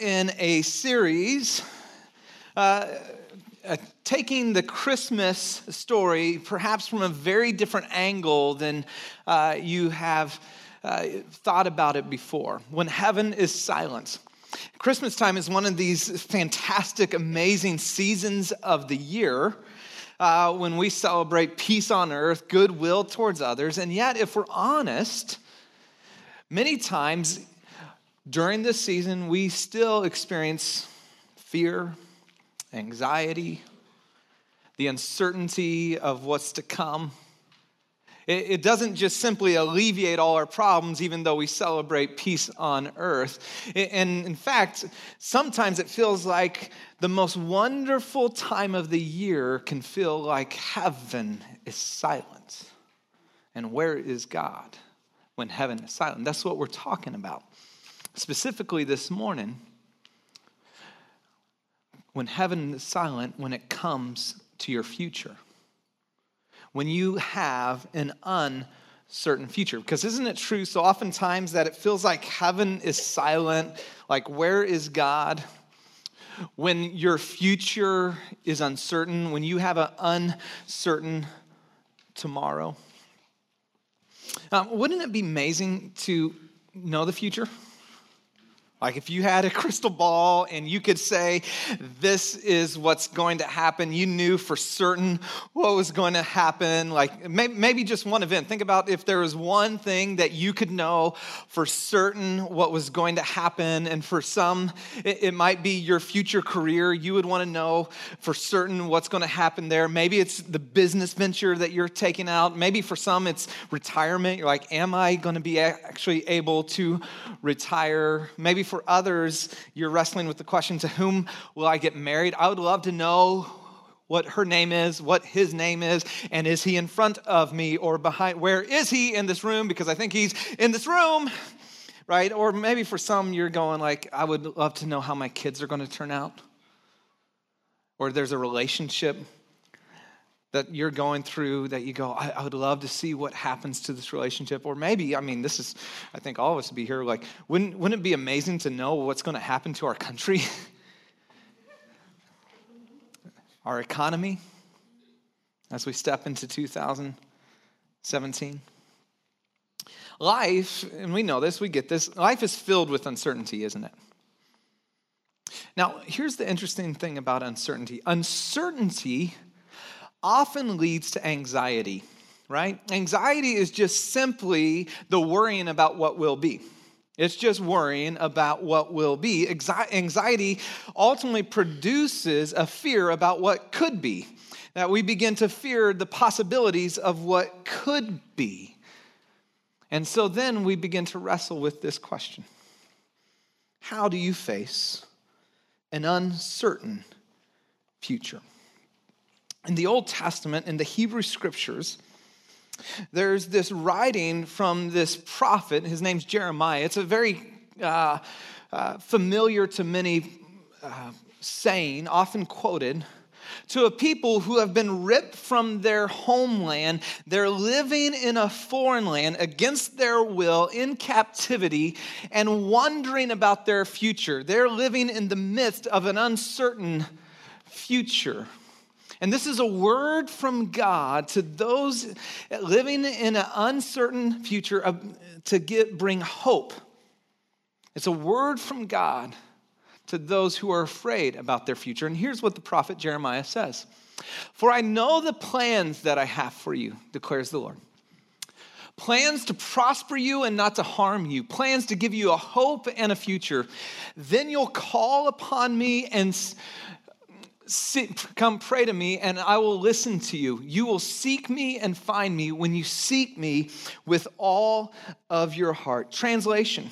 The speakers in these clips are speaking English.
in a series uh, uh, taking the Christmas story perhaps from a very different angle than uh, you have uh, thought about it before. When heaven is silent. Christmas time is one of these fantastic, amazing seasons of the year. Uh, when we celebrate peace on earth, goodwill towards others. And yet, if we're honest, many times during this season, we still experience fear, anxiety, the uncertainty of what's to come. It, doesn't just simply alleviate all our problems, even though we celebrate peace on earth. And in fact, sometimes it feels like the most wonderful time of the year can feel like heaven is silent. And where is God when heaven is silent? That's what we're talking about. Specifically this morning, when heaven is silent, when it comes to your future, when you have an uncertain future. Because isn't it true so oftentimes that it feels like heaven is silent? Like, where is God? When your future is uncertain, when you have an uncertain tomorrow. Um, wouldn't it be amazing to know the future? Like if you had a crystal ball and you could say, this is what's going to happen, you knew for certain what was going to happen. Like maybe just one event. Think about if there was one thing that you could know for certain what was going to happen. And for some, it, might be your future career. You would want to know for certain what's going to happen there. Maybe it's the business venture that you're taking out. Maybe for some, it's retirement. You're like, am I going to be actually able to retire? Maybe for for others, you're wrestling with the question to whom will I get married? I would love to know what her name is, what his name is, and is he in front of me or behind? Where is he in this room? Because I think he's in this room, right? Or maybe for some, you're going like, I would love to know how my kids are going to turn out. Or there's a relationship that you're going through that you go, I, I, would love to see what happens to this relationship. Or maybe, I mean, this is, I think all of us would be here like, wouldn't, wouldn't it be amazing to know what's going to happen to our country? our economy as we step into 2017? Life, and we know this, we get this, life is filled with uncertainty, isn't it? Now, here's the interesting thing about uncertainty uncertainty often leads to anxiety, right? Anxiety is just simply the worrying about what will be. It's just worrying about what will be. Anxiety ultimately produces a fear about what could be, that we begin to fear the possibilities of what could be. And so then we begin to wrestle with this question How do you face an uncertain future? In the Old Testament, in the Hebrew scriptures, there's this writing from this prophet. His name's Jeremiah. It's a very uh, uh, familiar to many uh, saying, often quoted, to a people who have been ripped from their homeland. They're living in a foreign land against their will in captivity and wondering about their future. They're living in the midst of an uncertain future. And this is a word from God to those living in an uncertain future to get, bring hope. It's a word from God to those who are afraid about their future. And here's what the prophet Jeremiah says For I know the plans that I have for you, declares the Lord. Plans to prosper you and not to harm you, plans to give you a hope and a future. Then you'll call upon me and come pray to me and I will listen to you. You will seek me and find me when you seek me with all of your heart. Translation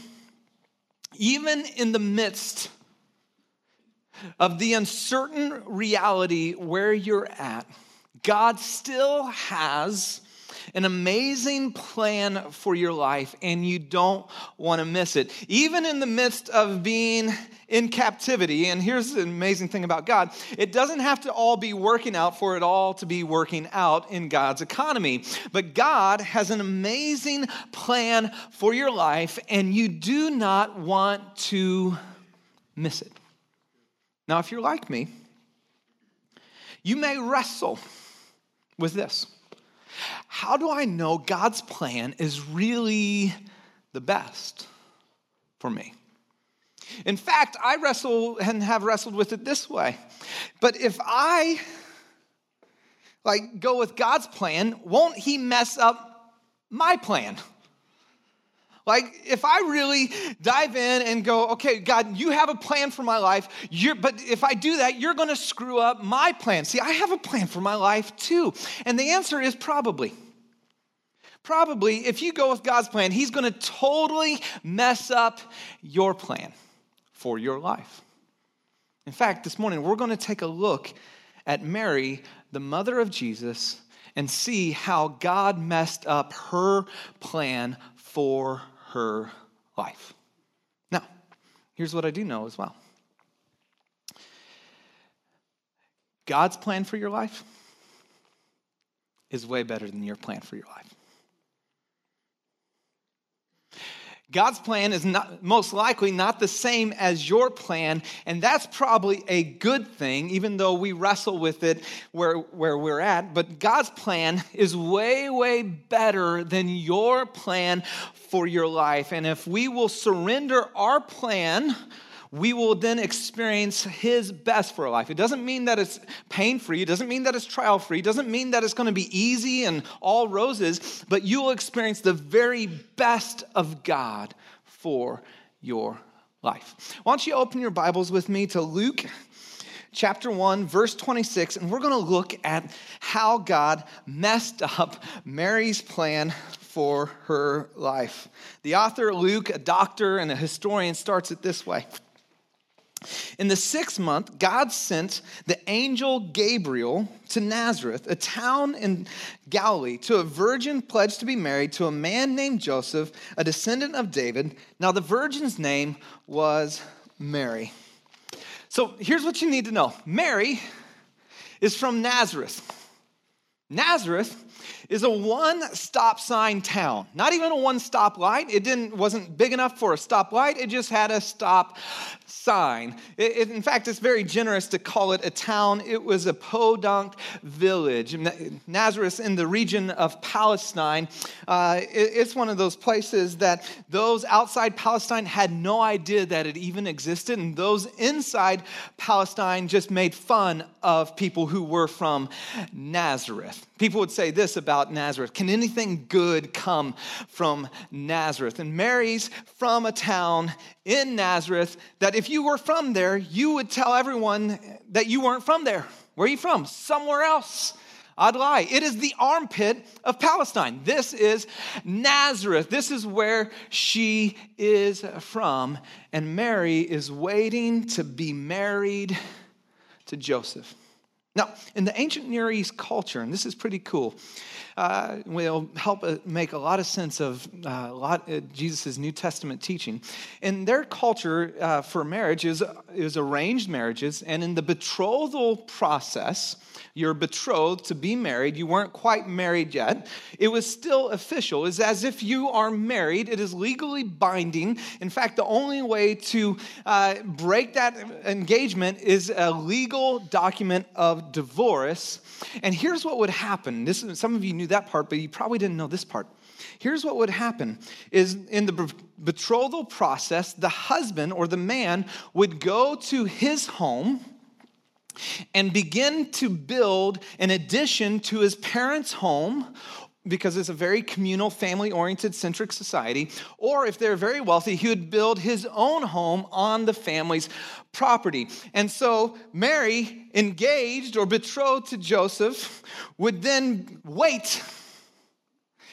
Even in the midst of the uncertain reality where you're at, God still has an amazing plan for your life, and you don't want to miss it. Even in the midst of being in captivity, and here's the amazing thing about God it doesn't have to all be working out for it all to be working out in God's economy. But God has an amazing plan for your life, and you do not want to miss it. Now, if you're like me, you may wrestle with this. How do I know God's plan is really the best for me? In fact, I wrestle and have wrestled with it this way. But if I like go with God's plan, won't he mess up my plan? Like, if I really dive in and go, okay, God, you have a plan for my life, you're, but if I do that, you're gonna screw up my plan. See, I have a plan for my life too. And the answer is probably. Probably, if you go with God's plan, He's gonna totally mess up your plan for your life. In fact, this morning, we're gonna take a look at Mary, the mother of Jesus, and see how God messed up her plan for her life. Now, here's what I do know as well God's plan for your life is way better than your plan for your life. God's plan is not, most likely not the same as your plan, and that's probably a good thing, even though we wrestle with it where, where we're at. But God's plan is way, way better than your plan for your life. And if we will surrender our plan, we will then experience His best for our life. It doesn't mean that it's pain free, it doesn't mean that it's trial free, it doesn't mean that it's going to be easy and all roses, but you will experience the very best of God for your life. Why don't you open your Bibles with me to Luke chapter 1, verse 26, and we're going to look at how God messed up Mary's plan for her life. The author, Luke, a doctor and a historian, starts it this way. In the sixth month, God sent the angel Gabriel to Nazareth, a town in Galilee, to a virgin pledged to be married to a man named Joseph, a descendant of David. Now, the virgin's name was Mary. So here's what you need to know Mary is from Nazareth. Nazareth is a one stop sign town. Not even a one stop light. It didn't wasn't big enough for a stop light. It just had a stop sign. It, it, in fact, it's very generous to call it a town. It was a podunk village. Nazareth in the region of Palestine. Uh, it, it's one of those places that those outside Palestine had no idea that it even existed, and those inside Palestine just made fun of people who were from Nazareth. People would say this about Nazareth Can anything good come from Nazareth? And Mary's from a town in Nazareth that if you were from there, you would tell everyone that you weren't from there. Where are you from? Somewhere else. I'd lie. It is the armpit of Palestine. This is Nazareth. This is where she is from. And Mary is waiting to be married to Joseph. Now, in the ancient Near East culture, and this is pretty cool, uh, will help uh, make a lot of sense of uh, a lot uh, Jesus' New Testament teaching. In their culture, uh, for marriage is, is arranged marriages, and in the betrothal process, you're betrothed to be married. You weren't quite married yet. It was still official. It's as if you are married. It is legally binding. In fact, the only way to uh, break that engagement is a legal document of divorce. And here's what would happen. This, some of you knew that part, but you probably didn't know this part. Here's what would happen is in the betrothal process, the husband or the man would go to his home and begin to build an addition to his parents' home because it's a very communal, family oriented, centric society. Or if they're very wealthy, he would build his own home on the family's property. And so Mary, engaged or betrothed to Joseph, would then wait.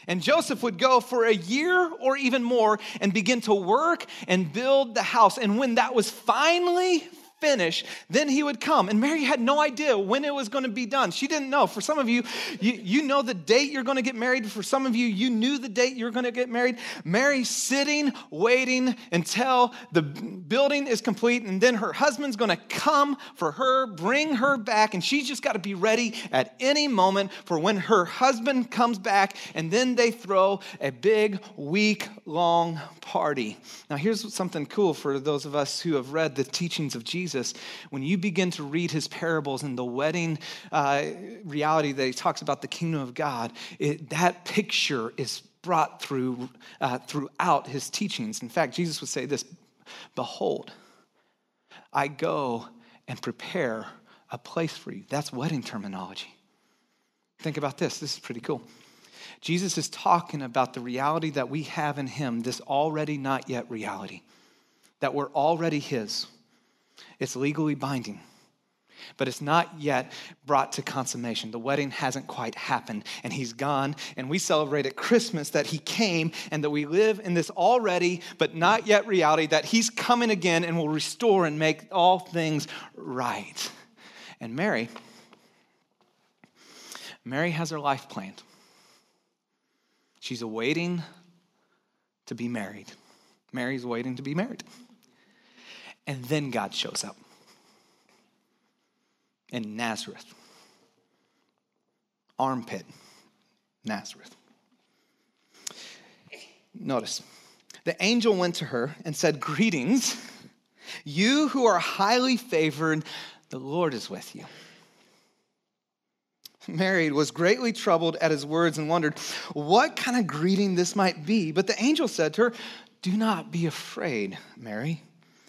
And Joseph would go for a year or even more and begin to work and build the house. And when that was finally finish, then he would come. And Mary had no idea when it was going to be done. She didn't know. For some of you, you, you know the date you're going to get married. For some of you, you knew the date you're going to get married. Mary's sitting, waiting until the building is complete, and then her husband's going to come for her, bring her back, and she's just got to be ready at any moment for when her husband comes back, and then they throw a big, week long party. Now, here's something cool for those of us who have read the teachings of Jesus. Jesus, when you begin to read his parables and the wedding uh, reality that he talks about the kingdom of God, it, that picture is brought through uh, throughout his teachings. In fact, Jesus would say this Behold, I go and prepare a place for you. That's wedding terminology. Think about this. This is pretty cool. Jesus is talking about the reality that we have in him, this already not yet reality, that we're already his. It's legally binding, but it's not yet brought to consummation. The wedding hasn't quite happened, and he's gone. And we celebrate at Christmas that he came and that we live in this already but not yet reality that he's coming again and will restore and make all things right. And Mary, Mary has her life planned. She's awaiting to be married. Mary's waiting to be married. And then God shows up in Nazareth, armpit, Nazareth. Notice, the angel went to her and said, Greetings, you who are highly favored, the Lord is with you. Mary was greatly troubled at his words and wondered what kind of greeting this might be. But the angel said to her, Do not be afraid, Mary.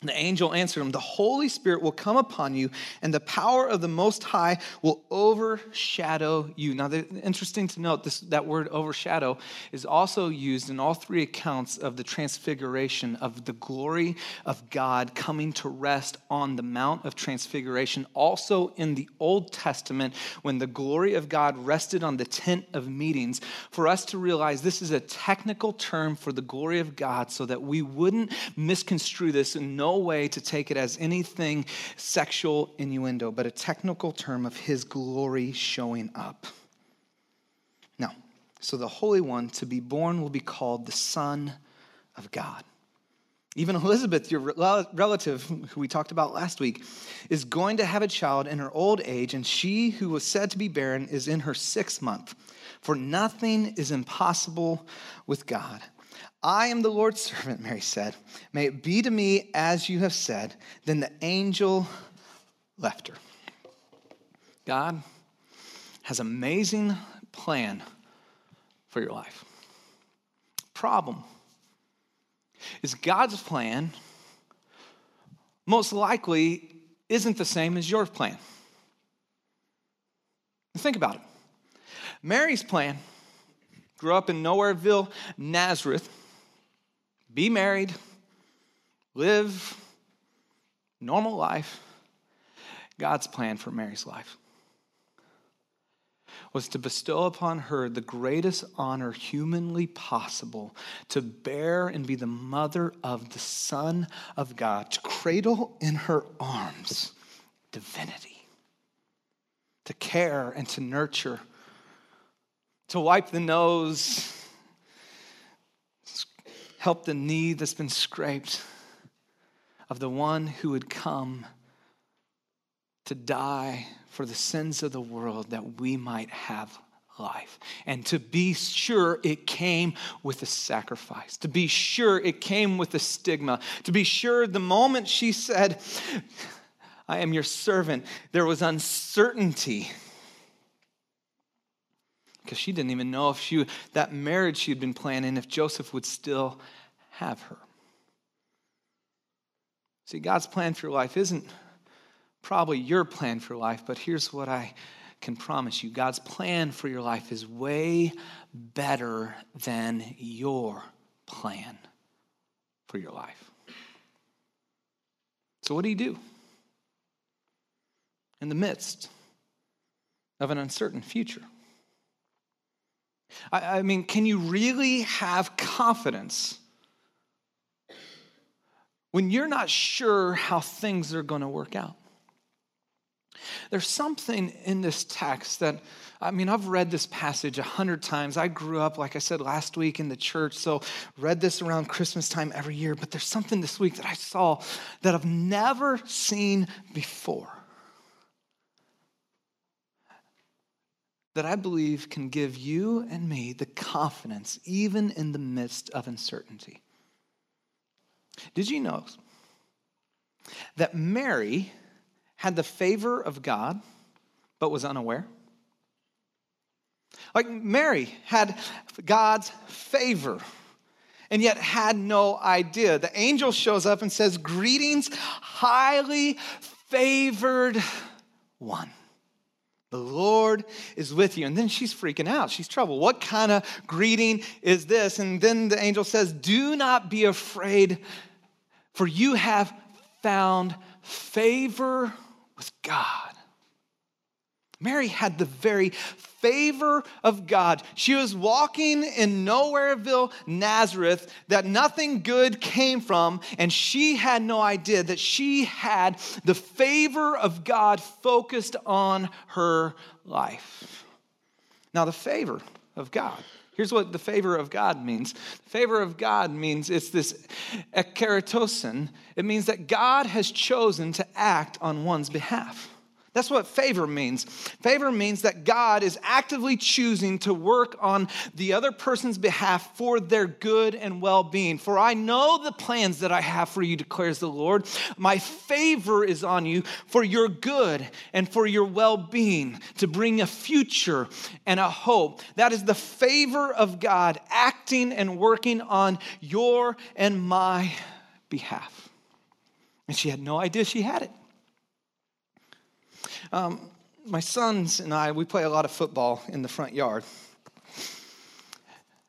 The angel answered him, The Holy Spirit will come upon you, and the power of the Most High will overshadow you. Now, the, interesting to note, this, that word overshadow is also used in all three accounts of the transfiguration of the glory of God coming to rest on the Mount of Transfiguration. Also in the Old Testament, when the glory of God rested on the tent of meetings, for us to realize this is a technical term for the glory of God so that we wouldn't misconstrue this and know no way to take it as anything sexual innuendo, but a technical term of his glory showing up. Now, so the Holy One to be born will be called the Son of God. Even Elizabeth, your relative, who we talked about last week, is going to have a child in her old age, and she who was said to be barren is in her sixth month. For nothing is impossible with God. I am the Lord's servant, Mary said. May it be to me as you have said. Then the angel left her. God has amazing plan for your life. Problem is God's plan most likely isn't the same as your plan. Think about it. Mary's plan grew up in Nowhereville, Nazareth be married, live normal life. God's plan for Mary's life was to bestow upon her the greatest honor humanly possible to bear and be the mother of the Son of God, to cradle in her arms divinity, to care and to nurture, to wipe the nose help the knee that's been scraped of the one who would come to die for the sins of the world that we might have life. And to be sure it came with a sacrifice, to be sure it came with a stigma, to be sure the moment she said, I am your servant, there was uncertainty because she didn't even know if she that marriage she had been planning if Joseph would still have her. See, God's plan for your life isn't probably your plan for life, but here's what I can promise you God's plan for your life is way better than your plan for your life. So, what do you do in the midst of an uncertain future? I, I mean, can you really have confidence when you're not sure how things are going to work out? There's something in this text that, I mean, I've read this passage a hundred times. I grew up, like I said last week, in the church, so read this around Christmas time every year. But there's something this week that I saw that I've never seen before. That I believe can give you and me the confidence, even in the midst of uncertainty. Did you know that Mary had the favor of God, but was unaware? Like Mary had God's favor and yet had no idea. The angel shows up and says, Greetings, highly favored one. The Lord is with you. And then she's freaking out. She's troubled. What kind of greeting is this? And then the angel says, Do not be afraid, for you have found favor with God. Mary had the very favor of God. She was walking in Nowhereville, Nazareth, that nothing good came from, and she had no idea that she had the favor of God focused on her life. Now, the favor of God. Here's what the favor of God means. The favor of God means it's this ekeratosin. It means that God has chosen to act on one's behalf. That's what favor means. Favor means that God is actively choosing to work on the other person's behalf for their good and well being. For I know the plans that I have for you, declares the Lord. My favor is on you for your good and for your well being, to bring a future and a hope. That is the favor of God acting and working on your and my behalf. And she had no idea she had it. Um, my sons and I, we play a lot of football in the front yard.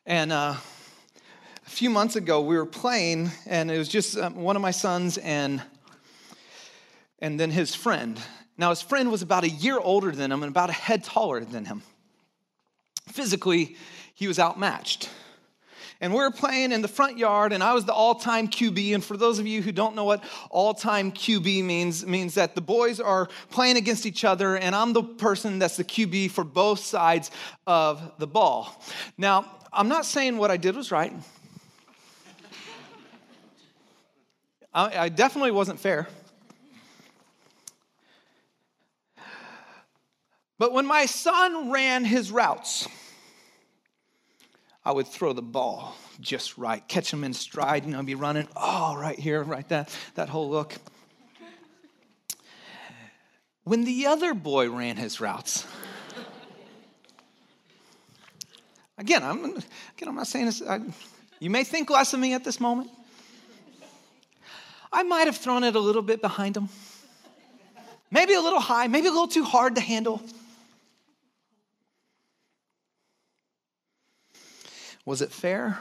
And uh, a few months ago, we were playing, and it was just um, one of my sons and, and then his friend. Now, his friend was about a year older than him and about a head taller than him. Physically, he was outmatched and we were playing in the front yard, and I was the all-time QB. And for those of you who don't know what all-time QB means, means that the boys are playing against each other, and I'm the person that's the QB for both sides of the ball. Now, I'm not saying what I did was right. I, I definitely wasn't fair. But when my son ran his routes, I would throw the ball just right, catch him in stride, you know, be running, oh, right here, right that, that whole look. When the other boy ran his routes, again, I'm, again, I'm not saying this, I, you may think less of me at this moment. I might have thrown it a little bit behind him. Maybe a little high, maybe a little too hard to handle. Was it fair?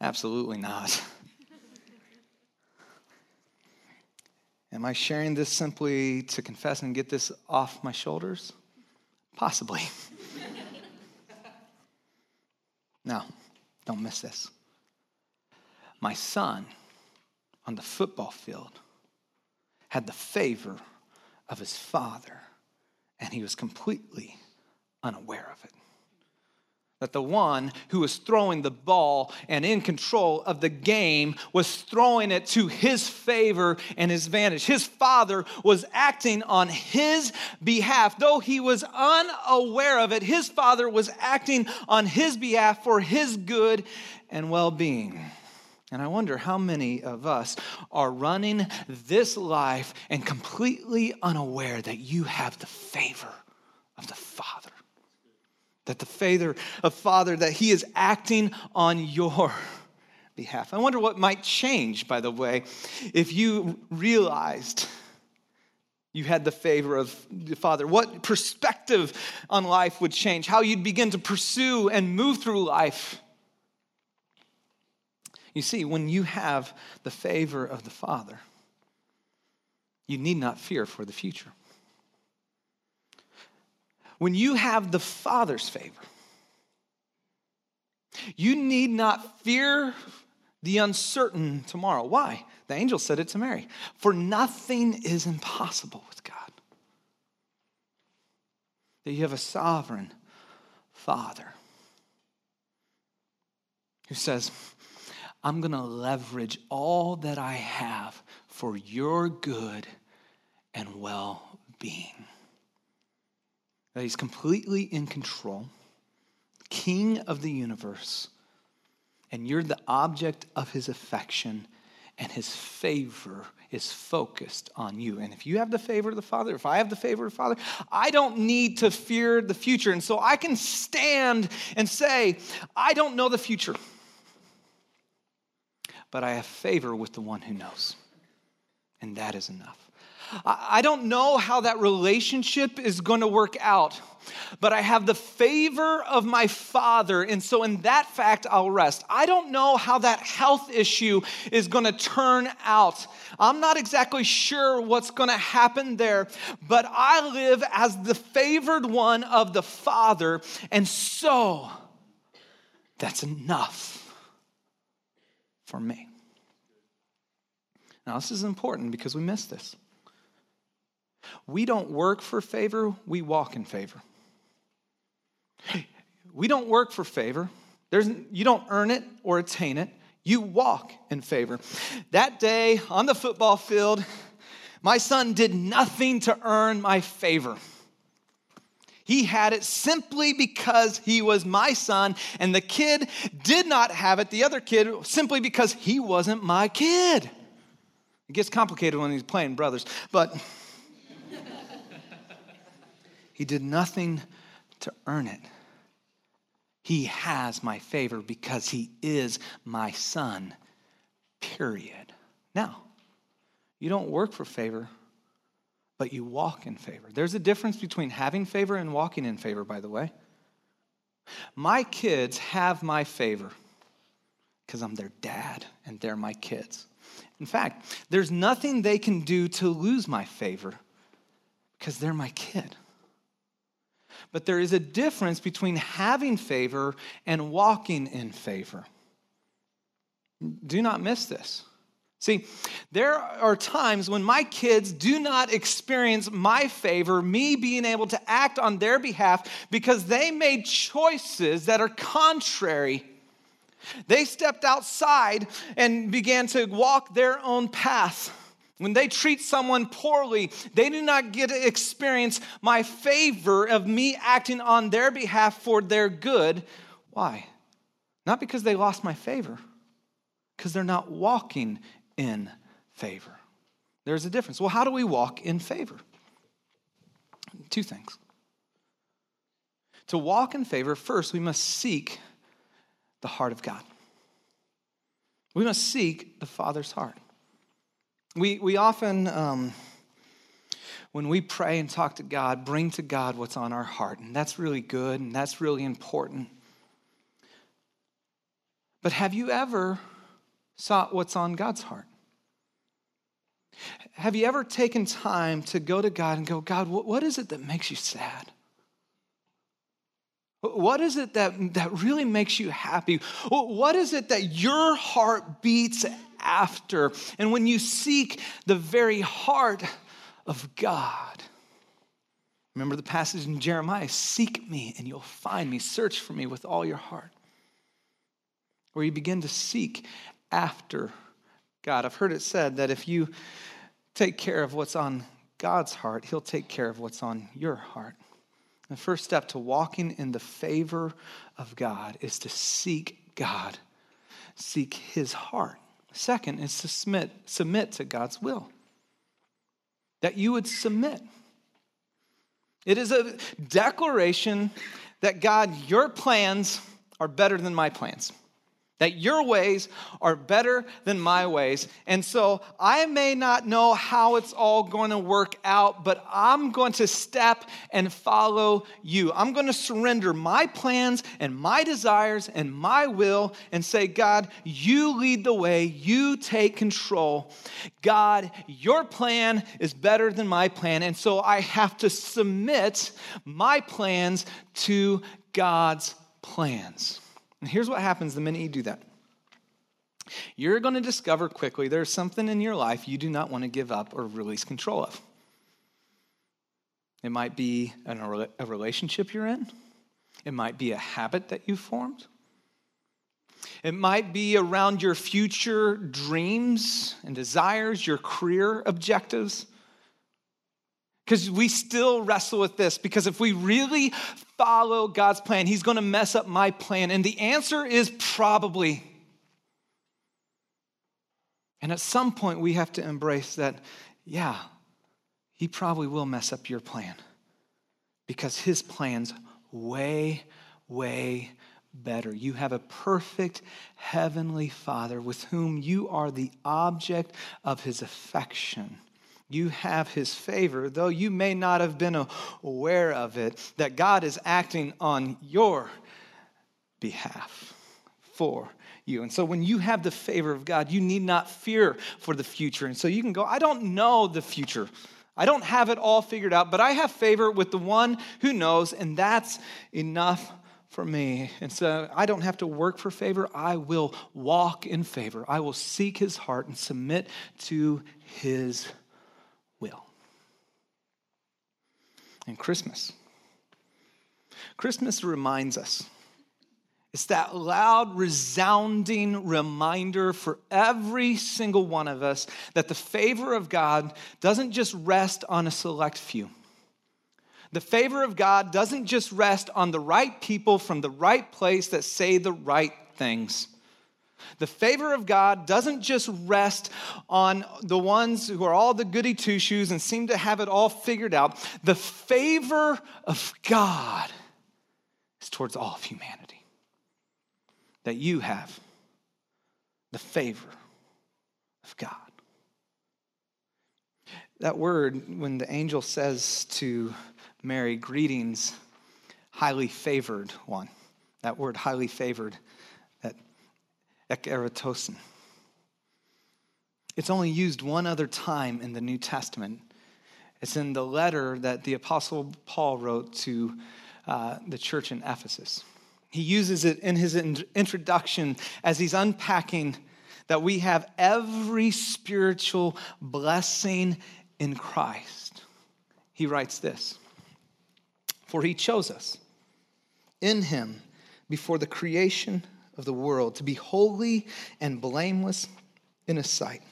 Absolutely not. Am I sharing this simply to confess and get this off my shoulders? Possibly. now, don't miss this. My son on the football field had the favor of his father, and he was completely unaware of it that the one who was throwing the ball and in control of the game was throwing it to his favor and his advantage. His father was acting on his behalf. Though he was unaware of it, his father was acting on his behalf for his good and well being. And I wonder how many of us are running this life and completely unaware that you have the favor of the Father that the Father of Father, that He is acting on your behalf. I wonder what might change, by the way, if you realized you had the favor of the Father, what perspective on life would change, how you'd begin to pursue and move through life. You see, when you have the favor of the Father, you need not fear for the future. When you have the Father's favor, you need not fear the uncertain tomorrow. Why? The angel said it to Mary. For nothing is impossible with God. That you have a sovereign Father who says, I'm going to leverage all that I have for your good and well being. That he's completely in control, king of the universe, and you're the object of his affection, and his favor is focused on you. And if you have the favor of the Father, if I have the favor of the Father, I don't need to fear the future. And so I can stand and say, I don't know the future but I have favor with the one who knows. And that is enough. I don't know how that relationship is going to work out, but I have the favor of my Father. And so, in that fact, I'll rest. I don't know how that health issue is going to turn out. I'm not exactly sure what's going to happen there, but I live as the favored one of the Father. And so, that's enough for me. Now, this is important because we miss this. We don't work for favor, we walk in favor. We don't work for favor. There's, you don't earn it or attain it. You walk in favor. That day on the football field, my son did nothing to earn my favor. He had it simply because he was my son, and the kid did not have it, the other kid, simply because he wasn't my kid. It gets complicated when he's playing brothers, but he did nothing to earn it. He has my favor because he is my son, period. Now, you don't work for favor but you walk in favor. There's a difference between having favor and walking in favor, by the way. My kids have my favor because I'm their dad and they're my kids. In fact, there's nothing they can do to lose my favor because they're my kid. But there is a difference between having favor and walking in favor. Do not miss this. See, there are times when my kids do not experience my favor, me being able to act on their behalf, because they made choices that are contrary. They stepped outside and began to walk their own path. When they treat someone poorly, they do not get to experience my favor of me acting on their behalf for their good. Why? Not because they lost my favor, because they're not walking in favor. There's a difference. Well, how do we walk in favor? Two things. To walk in favor, first, we must seek the heart of God. We must seek the Father's heart. We, we often, um, when we pray and talk to God, bring to God what's on our heart. And that's really good and that's really important. But have you ever sought what's on God's heart? Have you ever taken time to go to God and go, God, what, what is it that makes you sad? What is it that, that really makes you happy? What is it that your heart beats after? And when you seek the very heart of God, remember the passage in Jeremiah seek me and you'll find me, search for me with all your heart. Where you begin to seek after God. I've heard it said that if you take care of what's on God's heart, He'll take care of what's on your heart. The first step to walking in the favor of God is to seek God, seek His heart. Second is to submit, submit to God's will. That you would submit. It is a declaration that God, your plans are better than my plans. That your ways are better than my ways. And so I may not know how it's all going to work out, but I'm going to step and follow you. I'm going to surrender my plans and my desires and my will and say, God, you lead the way, you take control. God, your plan is better than my plan. And so I have to submit my plans to God's plans. And here's what happens the minute you do that you're going to discover quickly there's something in your life you do not want to give up or release control of. It might be a relationship you're in, it might be a habit that you've formed. It might be around your future dreams and desires, your career objectives. Because we still wrestle with this. Because if we really follow God's plan, He's going to mess up my plan. And the answer is probably. And at some point, we have to embrace that, yeah, He probably will mess up your plan. Because His plan's way, way better. You have a perfect heavenly Father with whom you are the object of His affection you have his favor, though you may not have been aware of it, that God is acting on your behalf for you. And so when you have the favor of God, you need not fear for the future. And so you can go, I don't know the future. I don't have it all figured out, but I have favor with the one who knows, and that's enough for me. And so I don't have to work for favor. I will walk in favor. I will seek his heart and submit to his will. And Christmas. Christmas reminds us. It's that loud, resounding reminder for every single one of us that the favor of God doesn't just rest on a select few. The favor of God doesn't just rest on the right people from the right place that say the right things. The favor of God doesn't just rest on the ones who are all the goody two shoes and seem to have it all figured out. The favor of God is towards all of humanity. That you have the favor of God. That word, when the angel says to Mary, greetings, highly favored one, that word, highly favored, ekeratosin. It's only used one other time in the New Testament. It's in the letter that the Apostle Paul wrote to uh, the church in Ephesus. He uses it in his introduction as he's unpacking that we have every spiritual blessing in Christ. He writes this For he chose us in him before the creation of the world, to be holy and blameless in His sight.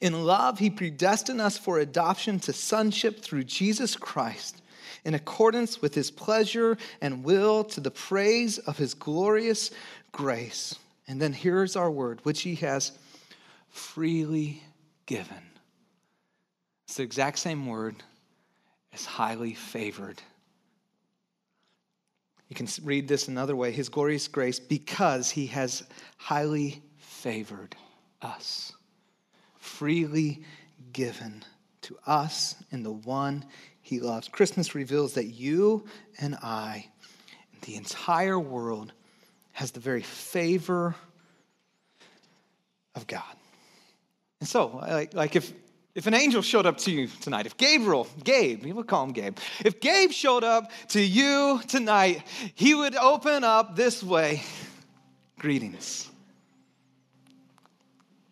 In love, He predestined us for adoption to sonship through Jesus Christ, in accordance with His pleasure and will, to the praise of His glorious grace. And then here's our word, which He has freely given. It's the exact same word as highly favored you can read this another way His glorious grace, because He has highly favored us, freely given to us in the one He loves. Christmas reveals that you and I, the entire world, has the very favor of God. And so, like, like if if an angel showed up to you tonight, if Gabriel, Gabe, we will call him Gabe, if Gabe showed up to you tonight, he would open up this way Greetings,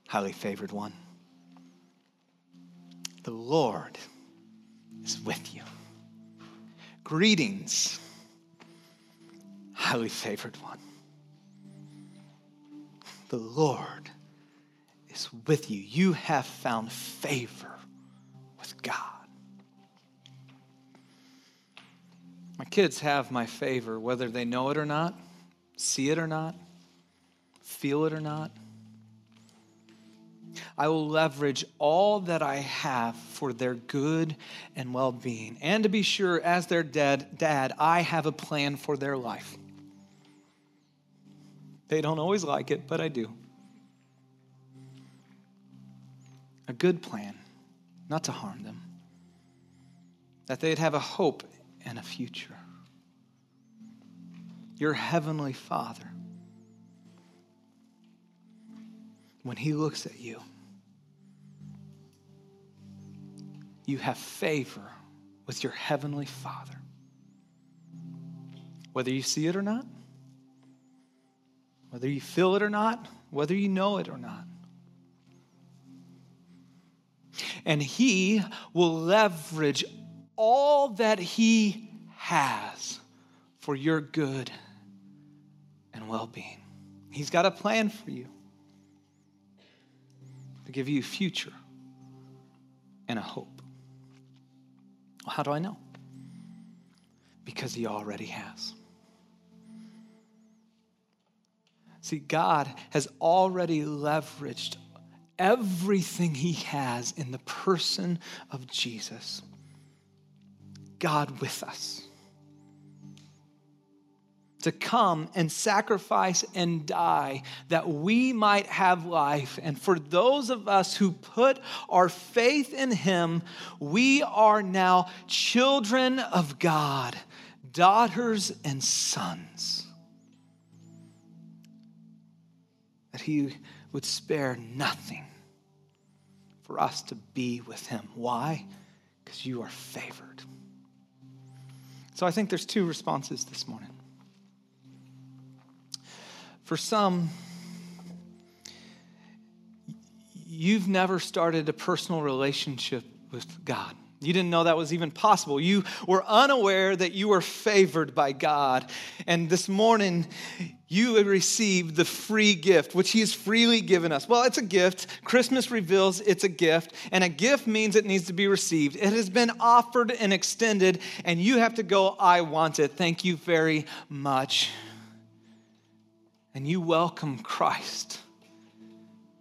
highly favored one. The Lord is with you. Greetings, highly favored one. The Lord is with you. You have found favor with God. My kids have my favor, whether they know it or not, see it or not, feel it or not. I will leverage all that I have for their good and well being. And to be sure, as their dad, dad, I have a plan for their life. They don't always like it, but I do. A good plan, not to harm them, that they'd have a hope and a future. Your heavenly Father, when He looks at you, you have favor with your heavenly Father. Whether you see it or not, whether you feel it or not, whether you know it or not. And He will leverage all that He has for your good and well being. He's got a plan for you to give you a future and a hope. Well, how do I know? Because He already has. See, God has already leveraged everything he has in the person of Jesus. God with us. To come and sacrifice and die that we might have life. And for those of us who put our faith in Him, we are now children of God, daughters and sons. that he would spare nothing for us to be with him. Why? Because you are favored. So I think there's two responses this morning. For some, you've never started a personal relationship with God. You didn't know that was even possible. You were unaware that you were favored by God. And this morning, you received the free gift, which He has freely given us. Well, it's a gift. Christmas reveals it's a gift. And a gift means it needs to be received. It has been offered and extended, and you have to go, I want it. Thank you very much. And you welcome Christ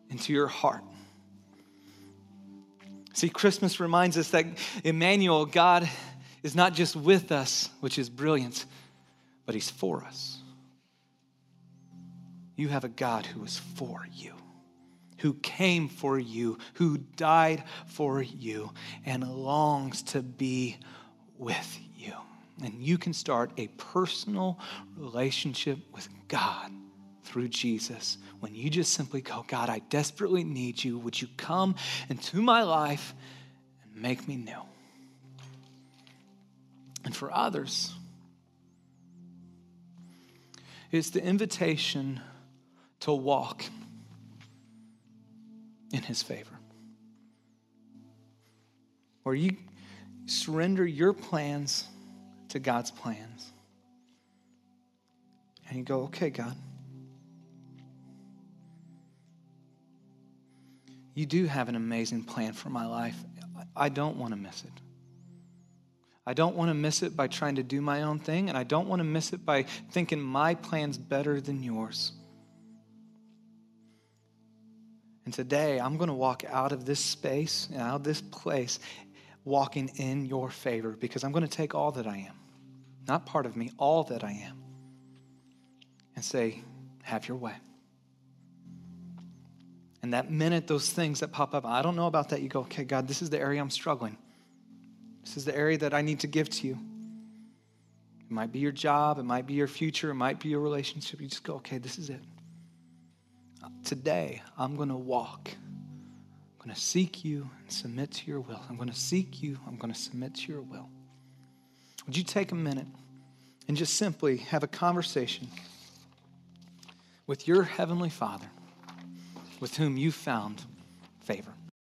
into your heart. See, Christmas reminds us that Emmanuel, God, is not just with us, which is brilliant, but He's for us. You have a God who is for you, who came for you, who died for you, and longs to be with you. And you can start a personal relationship with God through Jesus when you just simply go, God, I desperately need you. Would you come into my life and make me new? And for others, it's the invitation to walk in his favor. Where you surrender your plans to God's plans. And you go, okay, God. You do have an amazing plan for my life. I don't want to miss it. I don't want to miss it by trying to do my own thing, and I don't want to miss it by thinking my plan's better than yours. And today, I'm going to walk out of this space and out of this place walking in your favor because I'm going to take all that I am, not part of me, all that I am, and say, Have your way. And that minute, those things that pop up, I don't know about that, you go, okay, God, this is the area I'm struggling. This is the area that I need to give to you. It might be your job, it might be your future, it might be your relationship. You just go, okay, this is it. Today, I'm going to walk. I'm going to seek you and submit to your will. I'm going to seek you, I'm going to submit to your will. Would you take a minute and just simply have a conversation with your Heavenly Father? With whom you found favor.